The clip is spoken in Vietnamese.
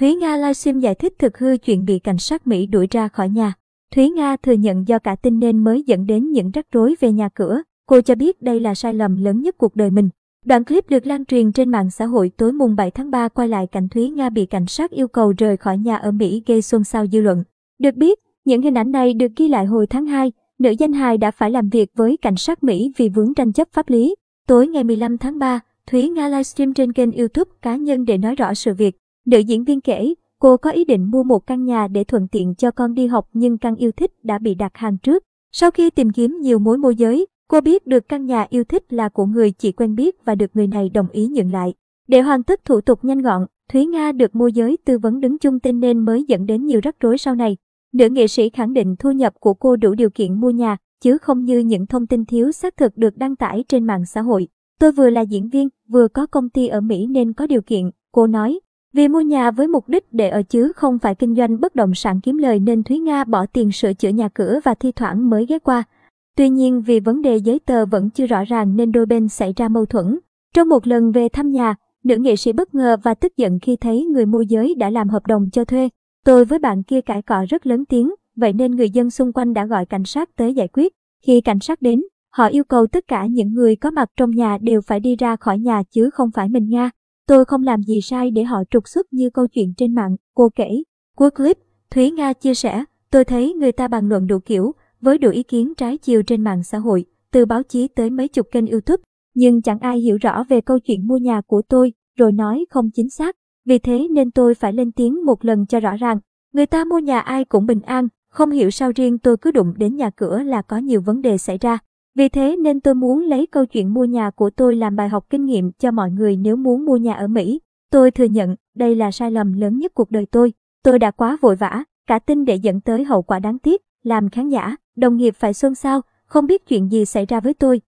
Thúy Nga livestream giải thích thực hư chuyện bị cảnh sát Mỹ đuổi ra khỏi nhà. Thúy Nga thừa nhận do cả tin nên mới dẫn đến những rắc rối về nhà cửa. Cô cho biết đây là sai lầm lớn nhất cuộc đời mình. Đoạn clip được lan truyền trên mạng xã hội tối mùng 7 tháng 3 quay lại cảnh Thúy Nga bị cảnh sát yêu cầu rời khỏi nhà ở Mỹ gây xôn xao dư luận. Được biết, những hình ảnh này được ghi lại hồi tháng 2, nữ danh hài đã phải làm việc với cảnh sát Mỹ vì vướng tranh chấp pháp lý. Tối ngày 15 tháng 3, Thúy Nga livestream trên kênh YouTube cá nhân để nói rõ sự việc. Nữ diễn viên kể, cô có ý định mua một căn nhà để thuận tiện cho con đi học nhưng căn yêu thích đã bị đặt hàng trước. Sau khi tìm kiếm nhiều mối môi giới, cô biết được căn nhà yêu thích là của người chị quen biết và được người này đồng ý nhượng lại. Để hoàn tất thủ tục nhanh gọn, Thúy Nga được môi giới tư vấn đứng chung tên nên mới dẫn đến nhiều rắc rối sau này. Nữ nghệ sĩ khẳng định thu nhập của cô đủ điều kiện mua nhà, chứ không như những thông tin thiếu xác thực được đăng tải trên mạng xã hội. Tôi vừa là diễn viên, vừa có công ty ở Mỹ nên có điều kiện, cô nói. Vì mua nhà với mục đích để ở chứ không phải kinh doanh bất động sản kiếm lời nên Thúy Nga bỏ tiền sửa chữa nhà cửa và thi thoảng mới ghé qua. Tuy nhiên vì vấn đề giấy tờ vẫn chưa rõ ràng nên đôi bên xảy ra mâu thuẫn. Trong một lần về thăm nhà, nữ nghệ sĩ bất ngờ và tức giận khi thấy người môi giới đã làm hợp đồng cho thuê. Tôi với bạn kia cãi cọ rất lớn tiếng, vậy nên người dân xung quanh đã gọi cảnh sát tới giải quyết. Khi cảnh sát đến, họ yêu cầu tất cả những người có mặt trong nhà đều phải đi ra khỏi nhà chứ không phải mình Nga. Tôi không làm gì sai để họ trục xuất như câu chuyện trên mạng, cô kể. Cuối clip, Thúy Nga chia sẻ, tôi thấy người ta bàn luận đủ kiểu, với đủ ý kiến trái chiều trên mạng xã hội, từ báo chí tới mấy chục kênh YouTube, nhưng chẳng ai hiểu rõ về câu chuyện mua nhà của tôi, rồi nói không chính xác. Vì thế nên tôi phải lên tiếng một lần cho rõ ràng. Người ta mua nhà ai cũng bình an, không hiểu sao riêng tôi cứ đụng đến nhà cửa là có nhiều vấn đề xảy ra. Vì thế nên tôi muốn lấy câu chuyện mua nhà của tôi làm bài học kinh nghiệm cho mọi người nếu muốn mua nhà ở Mỹ. Tôi thừa nhận, đây là sai lầm lớn nhất cuộc đời tôi. Tôi đã quá vội vã, cả tin để dẫn tới hậu quả đáng tiếc, làm khán giả, đồng nghiệp phải xôn xao, không biết chuyện gì xảy ra với tôi.